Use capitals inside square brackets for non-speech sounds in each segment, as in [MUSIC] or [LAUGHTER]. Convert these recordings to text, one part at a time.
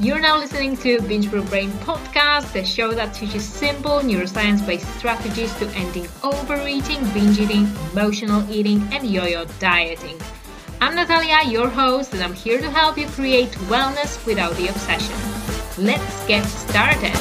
You're now listening to Binge Brain podcast, the show that teaches simple neuroscience based strategies to ending overeating, binge eating, emotional eating, and yo yo dieting. I'm Natalia, your host, and I'm here to help you create wellness without the obsession. Let's get started.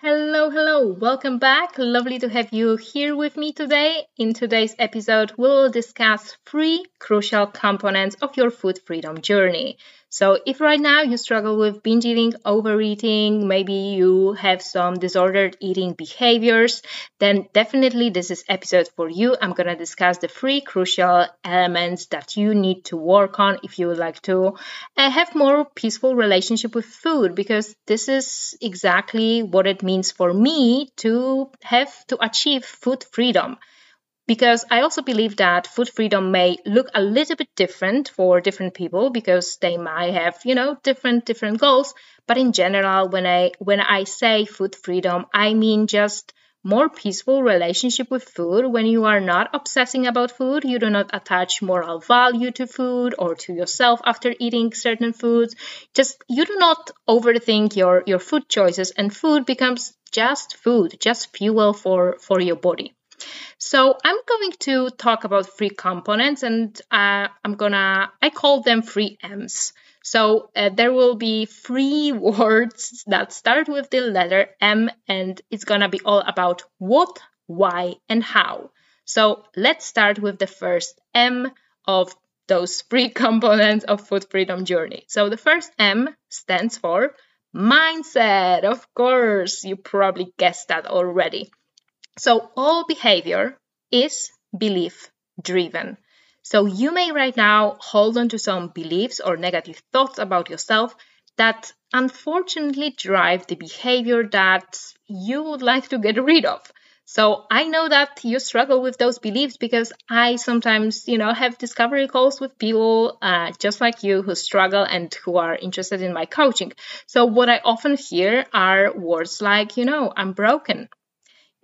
Hello, hello, welcome back. Lovely to have you here with me today. In today's episode, we'll discuss three crucial components of your food freedom journey. So, if right now you struggle with binge eating, overeating, maybe you have some disordered eating behaviors, then definitely this is episode for you. I'm going to discuss the three crucial elements that you need to work on if you would like to uh, have more peaceful relationship with food because this is exactly what it means for me to have to achieve food freedom because I also believe that food freedom may look a little bit different for different people because they might have, you know, different different goals. But in general, when I when I say food freedom, I mean just more peaceful relationship with food. When you are not obsessing about food you do not attach moral value to food or to yourself after eating certain foods. Just you do not overthink your your food choices and food becomes just food just fuel for for your body so I'm going to talk about three components and uh, I'm gonna, I call them three M's. So uh, there will be three [LAUGHS] words that start with the letter M and it's gonna be all about what, why, and how. So let's start with the first M of those [LAUGHS] three components of food freedom journey. So the first M stands for mindset. Of course, you probably guessed that already. So all behavior is belief driven. So you may right now hold on to some beliefs or negative thoughts about yourself that unfortunately drive the behavior that you would like to get rid of. So I know that you struggle with those beliefs because I sometimes, you know, have discovery calls with people uh, just like you who struggle and who are interested in my coaching. So what I often hear are words like, you know, I'm broken,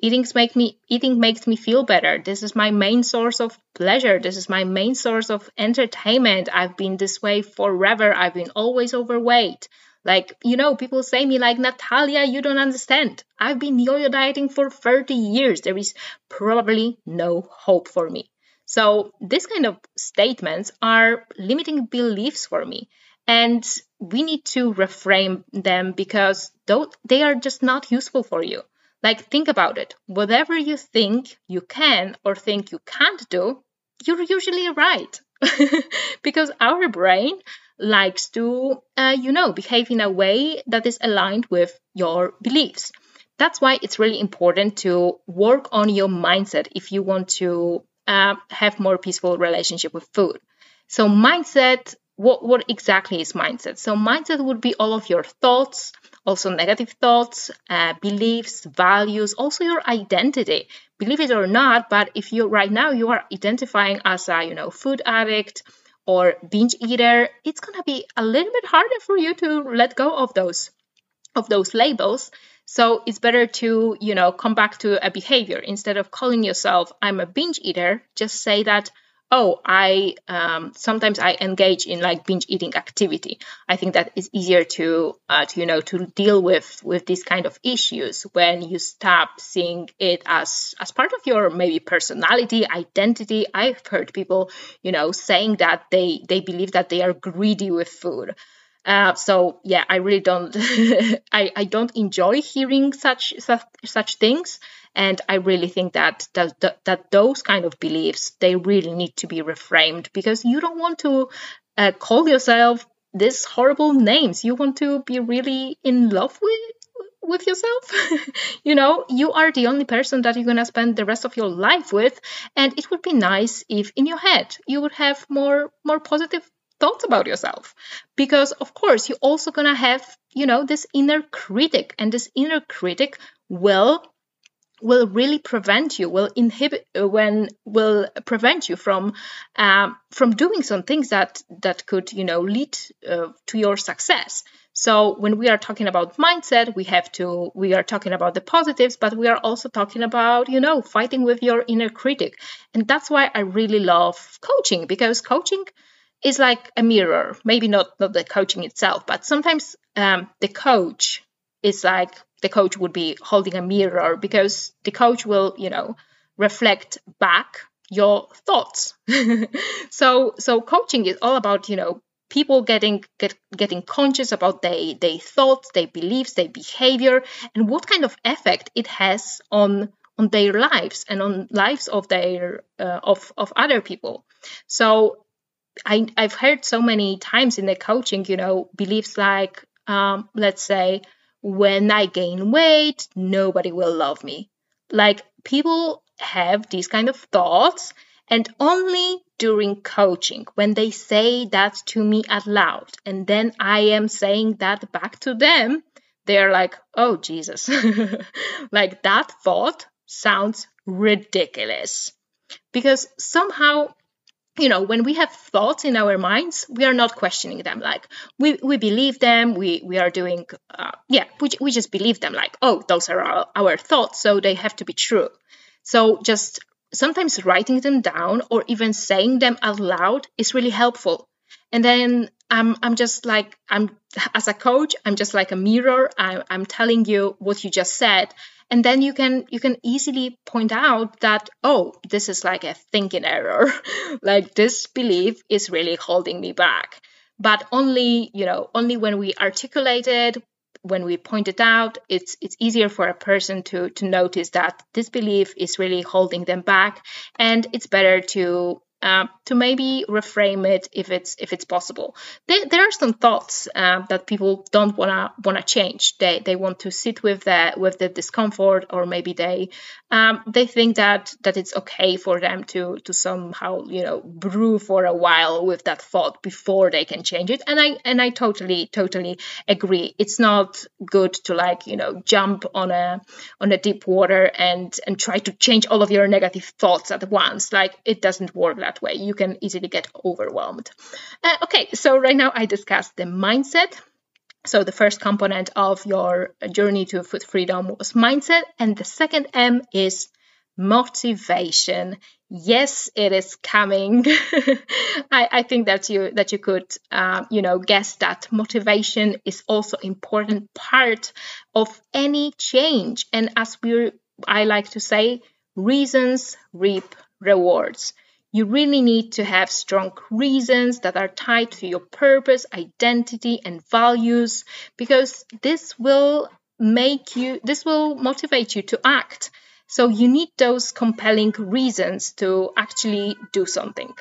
eating make me eating makes me feel better. This is my main source of pleasure. This is my main source of entertainment. I've been this way forever. I've been always overweight. Like you know people say me like natalia you don't understand. I've been yo-yo dieting for 30 years. There is probably no hope for me. So this kind of statements are limiting beliefs for me. And we need to reframe them because they are just not useful for you like, think about it. Whatever you think you can or think you can't do, you're usually right. [LAUGHS] because our brain likes to, uh, you know, behave in a way that is aligned with your beliefs. That's why it's really important to work on your mindset if you want to uh, have more peaceful relationship with food. So mindset, what what exactly is mindset? So mindset would be all of your thoughts, also negative thoughts, uh, beliefs, values, also your identity. Believe it or not, but if you right now you are identifying as a you know food addict or binge eater, it's gonna be a little bit harder for you to let go of those of those labels. So it's better to you know come back to a behavior instead of calling yourself I'm a binge eater. Just say that oh i um, sometimes i engage in like binge eating activity. I think that is easier to, uh, to you know to deal with with these kind of issues when you stop seeing it as as part of your maybe personality identity. I've heard people you know saying that they they believe that they are greedy with food. Uh, so yeah, I really don't, [LAUGHS] I, I don't enjoy hearing such, such such things, and I really think that, that that those kind of beliefs they really need to be reframed because you don't want to uh, call yourself these horrible names. You want to be really in love with with yourself. [LAUGHS] you know, you are the only person that you're going to spend the rest of your life with and it would be nice if in your head you would have more more positive thoughts about yourself because of course you're also going to have you know this inner critic and this inner critic will will really prevent you will inhibit uh, when will prevent you from um, from doing some things that that could you know lead uh, to your success so when we are talking about mindset we have to we are talking about the positives but we are also talking about you know fighting with your inner critic and that's why i really love coaching because coaching is like a mirror. Maybe not not the coaching itself, but sometimes um, the coach is like the coach would be holding a mirror because the coach will, you know, reflect back your thoughts. [LAUGHS] so so coaching is all about you know people getting get, getting conscious about their their thoughts, their beliefs, their behavior, and what kind of effect it has on on their lives and on lives of their uh, of of other people. So I I've heard so many times in the coaching, you know, beliefs like um, let's say when I gain weight, nobody will love me. Like people have these kind of thoughts and only during coaching when they say that to me out loud and then i am saying that back to them they're like oh jesus [LAUGHS] like that thought sounds ridiculous because somehow you know when we have thoughts in our minds we are not questioning them like we, we believe them we we are doing uh, yeah we, we just believe them like oh those are our, our thoughts so they have to be true so just sometimes writing them down or even saying them out loud is really helpful. And then I'm I'm just like I'm as a coach, I'm just like a mirror. I, I'm telling you what you just said, and then you can you can easily point out that oh this is like a thinking error, [LAUGHS] like this belief is really holding me back. But only you know only when we articulate it, when we point it out, it's it's easier for a person to to notice that this belief is really holding them back, and it's better to uh, to maybe reframe it if it's if it's possible. There, there are some thoughts uh, that people don't wanna wanna change. They they want to sit with the with the discomfort, or maybe they um, they think that that it's okay for them to to somehow you know brew for a while with that thought before they can change it. And I and I totally totally agree. It's not good to like you know jump on a on a deep water and and try to change all of your negative thoughts at once. Like it doesn't work that that way. You can easily get overwhelmed. Uh, okay, so right now I discussed the mindset. So the first component of your journey to food freedom was mindset, and the second M is motivation. Yes, it is coming. [LAUGHS] I, I, think that you that you could uh, you know guess that motivation is also important part of any change. And as we I like to say, reasons reap rewards. You really need to have strong reasons that are tied to your purpose, identity, and values because this will make you, this will motivate you to act. So you need those compelling reasons to actually do something.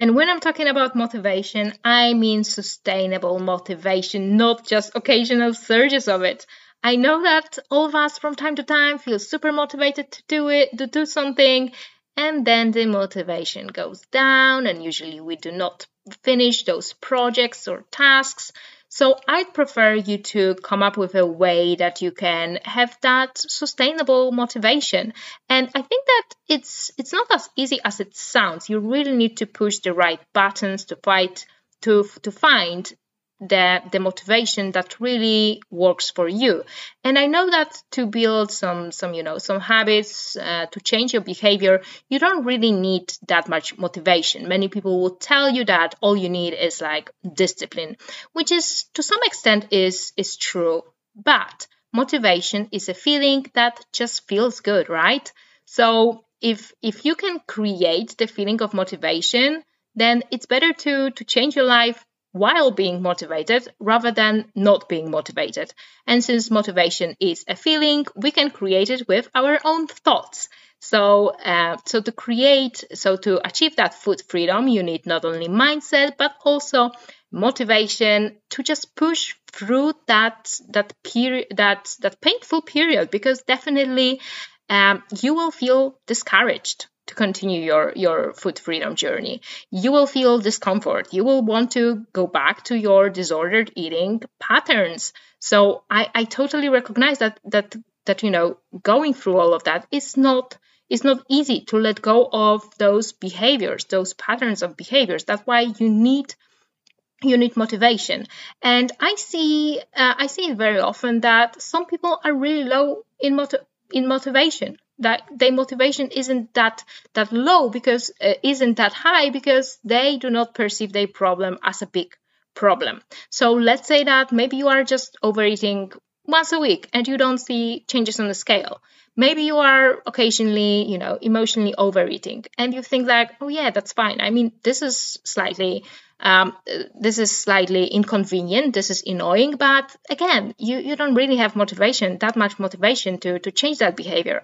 And when I'm talking about motivation, I mean sustainable motivation, not just occasional surges of it. I know that all of us from time to time feel super motivated to do it, to do something, and then the motivation goes down and usually we do not finish those projects or tasks. So i'd prefer you to come up with a way that you can have that sustainable motivation. And i think that it's it's not as easy as it sounds. You really need to push the right buttons to fight to to find the the motivation that really works for you. And i know that to build some some you know some habits uh, to change your behavior you don't really need that much motivation. Many people will tell you that all you need is like discipline which is to some extent is is true. But motivation is a feeling that just feels good right? So if if you can create the feeling of motivation then it's better to to change your life while being motivated rather than not being motivated. And since motivation is a feeling, we can create it with our own thoughts. So, uh, so to create, so to achieve that food freedom, you need not only mindset but also motivation to just push through that that period, that that painful period, because definitely um, you will feel discouraged to continue your your food freedom journey. You will feel discomfort. You will want to go back to your disordered eating patterns. So i i totally recognize that that that you know going through all of that is not it's not easy to let go of those behaviors those patterns of behaviors. That's why you need you need motivation. And i see uh, i see it very often that some people are really low in motivation in motivation that their motivation isn't that that low because uh, isn't that high because they do not perceive their problem as a big problem. So let's say that maybe you are just overeating once a week and you don't see changes on the scale. Maybe you are occasionally, you know, emotionally overeating and you think like, oh yeah, that's fine. I mean, this is slightly um, this is slightly inconvenient this is annoying but again you, you don't really have motivation that much motivation to, to change that behavior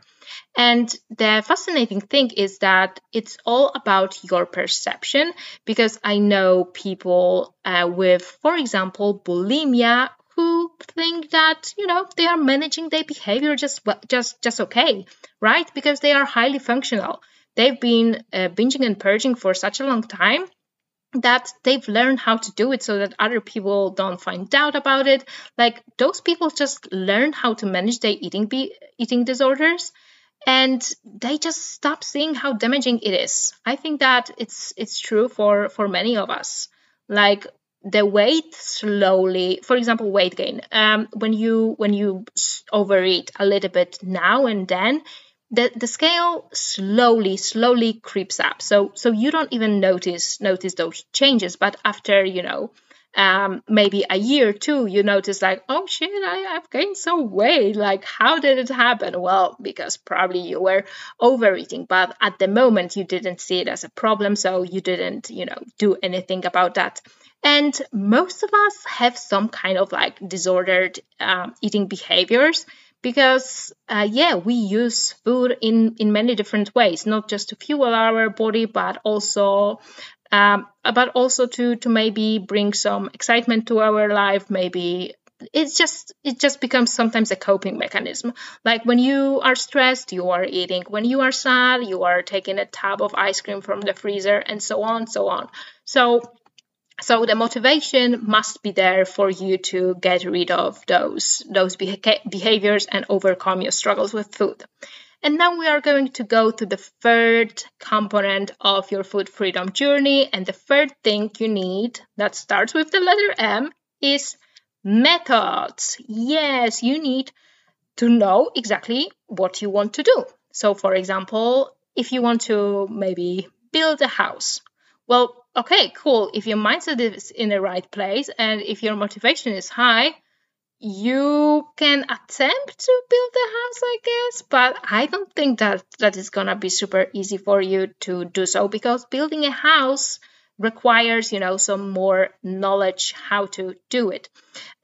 and the fascinating thing is that it's all about your perception because i know people uh, with for example bulimia who think that you know they are managing their behavior just just just okay right? Because they are highly functional. They've been uh, binging and purging for such a long time that they've learned how to do it so that other people don't find doubt about it. Like those people just learn how to manage their eating be- eating disorders and they just stop seeing how damaging it is. I think that it's it's true for for many of us. Like the weight slowly for example weight gain. Um, when you when you overeat a little bit now and then the, the scale slowly slowly creeps up. So so you don't even notice notice those changes. But after you know um, maybe a year or two you notice like oh shit I, i've gained some weight. Like how did it happen? Well because probably you were overeating. But at the moment you didn't see it as a problem. So you didn't you know do anything about that and most of us have some kind of like disordered um, eating behaviors because uh, yeah we use food in in many different ways not just to fuel our body but also um, but also to to maybe bring some excitement to our life. Maybe it's just it just becomes sometimes a coping mechanism. Like when you are stressed you are eating. When you are sad you are taking a tub of ice cream from the freezer and so on so on. So so the motivation must be there for you to get rid of those those behaviors and overcome your struggles with food. And now we are going to go to the third component of your food freedom journey. And the third thing you need that starts with the letter m is methods. Yes you need to know exactly what you want to do. So for example if you want to maybe build a house well okay, cool. If your mindset is in the right place and if your motivation is high, you can attempt to build a house, I guess, but I don't think that that is gonna be super easy for you to do so because building a house requires you know some more knowledge how to do it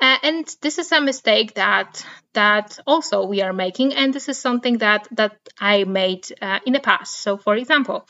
uh, and this is a mistake that that also we are making and this is something that that i made uh, in the past so for example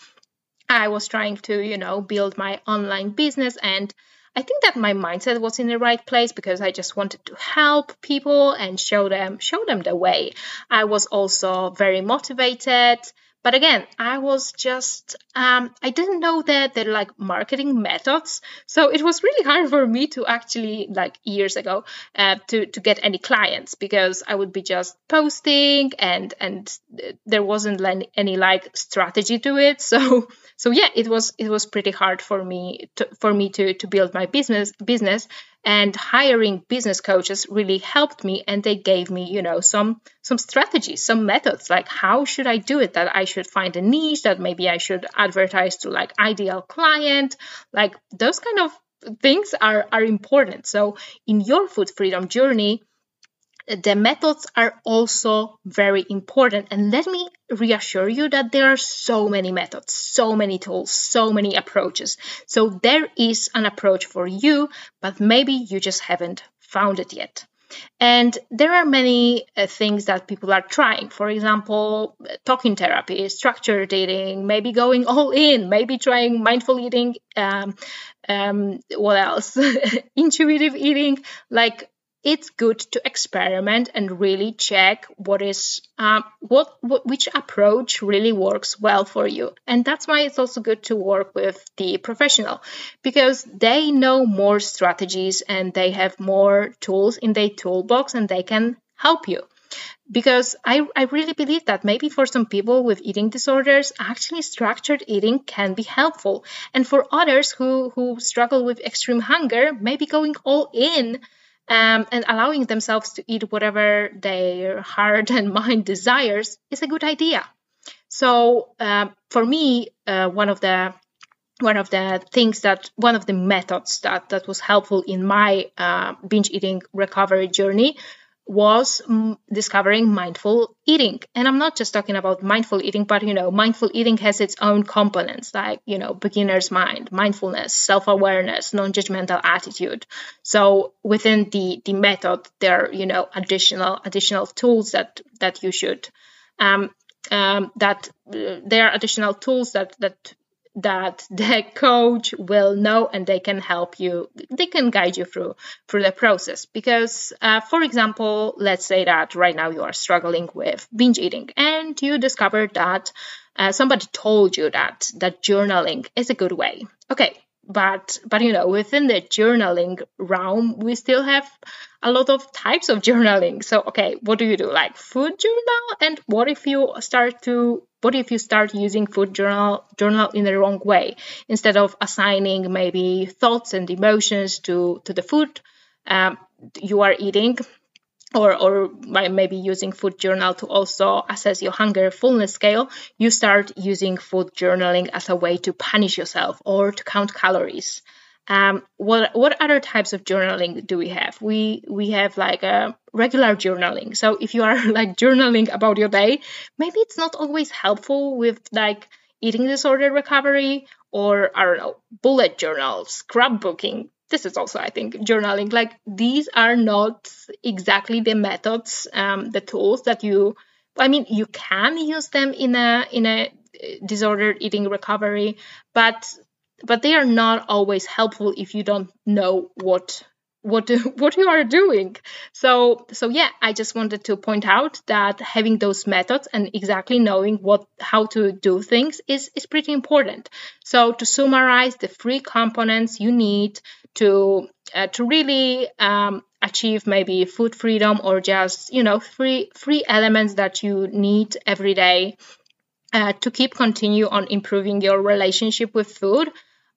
I was trying to, you know, build my online business and I think that my mindset was in the right place because I just wanted to help people and show them show them the way. I was also very motivated but again i was just um, i didn't know that the like marketing methods. So it was really hard for me to actually like years ago uh, to to get any clients because i would be just posting and and there wasn't any, any like strategy to it. [LAUGHS] So so yeah it was it was pretty hard for me to, for me to to build my business business and hiring business coaches really helped me and they gave me you know some some strategies some methods like how should i do it that i should find a niche that maybe i should advertise to like ideal client. Like those kind of things are are important. So in your food freedom journey the methods are also very important. And let me reassure you that there are so many methods, so many tools, so many approaches. So there is an approach for you, but maybe you just haven't found it yet. And there are many uh, things that people are trying. For example, talking therapy, structured eating, maybe going all in, maybe trying mindful eating. Um, um, what else? [LAUGHS] Intuitive eating. Like it's good to experiment and really check what is um, what, what which approach really works well for you. And that's why it's also good to work with the professional because they know more strategies and they have more tools in their toolbox and they can help you. Because I, I really believe that maybe for some people with eating disorders actually structured eating can be helpful. And for others who who struggle with extreme hunger maybe going all in um, and allowing themselves to eat whatever their heart [LAUGHS] and mind desires is a good idea. So um, for me, uh, one of the one of the things that one of the methods that that was helpful in my uh, binge eating recovery journey was mm, discovering mindful eating. And i'm not just talking about mindful eating but you know mindful eating has its own components like you know beginner's mind mindfulness self-awareness non-judgmental attitude. So within the the method there are you know additional additional tools that that you should um, um, that uh, there are additional tools that that that the coach will know and they can help you they can guide you through through the process. Because uh, for example let's say that right now you are struggling with binge eating and you discovered that uh, somebody told you that that journaling is a good way. Okay but but you know within the journaling realm we still have a lot of types of journaling. So okay what do you do? Like food journal? And what if you start to what if you start using food journal journal in the wrong way instead of assigning maybe thoughts and emotions to to the food um, you are eating or or by maybe using food journal to also assess your hunger fullness scale you start using food journaling as a way to punish yourself or to count calories um, what what other types of journaling do we have? We we have like a regular journaling. So if you are [LAUGHS] like journaling about your day maybe it's not always helpful with like eating disorder recovery or i don't know bullet journals scrapbooking. This is also i think journaling. Like these are not exactly the methods um, the tools that you i mean you can use them in a in a disordered eating recovery but but they are not always helpful if you don't know what what [LAUGHS] what you are doing. So so yeah i just wanted to point out that having those methods and exactly knowing what how to do things is is pretty important. So to summarize the three components you need to uh, to really um, achieve maybe food freedom or just you know three three elements that you need every day uh, to keep continue on improving your relationship with food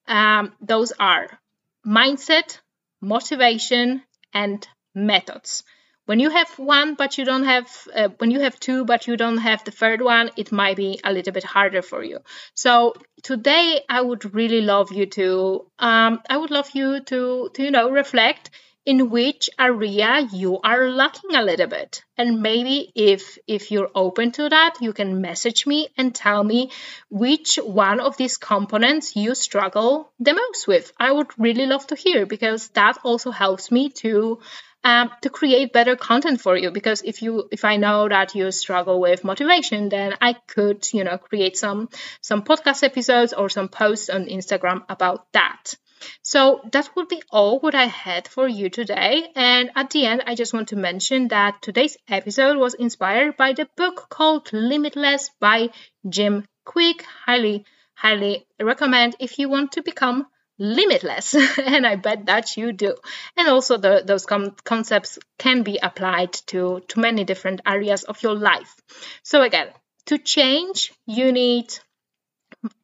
um, those are mindset motivation and methods. When you have one but you don't have uh, when you have two but you don't have the third one it might be a little bit harder for you. So today i would really love you to um, i would love you to to you know reflect in which area you are lacking a little bit. And maybe if if you're open to that you can message me and tell me which one of these components you struggle the most with. I would really love to hear because that also helps me to um, to create better content for you. Because if you if i know that you struggle with motivation then i could you know create some some podcast episodes or some posts on instagram about that so that would be all what I had for you today. And at the end, I just want to mention that today's episode was inspired by the book called Limitless by Jim Kwik. Highly, highly recommend if you want to become limitless [LAUGHS] and i bet that you do and also the, those com- concepts can be applied to to many different areas of your life so again to change you need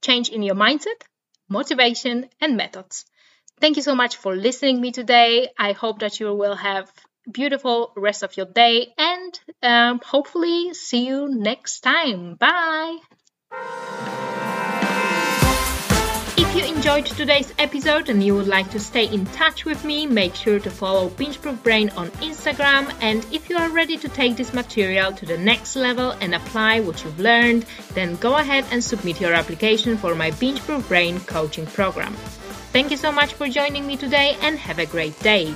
change in your mindset motivation and methods. Thank you so much for listening me today. I hope that you will have beautiful rest of your day and um, hopefully see you next time. Bye you enjoyed today's episode and you would like to stay in touch with me, make sure to follow Bingeproof Brain on Instagram. And if you are ready to take this material to the next level and apply what you've learned, then go ahead and submit your application for my Bingeproof Brain coaching program. Thank you so much for joining me today and have a great day.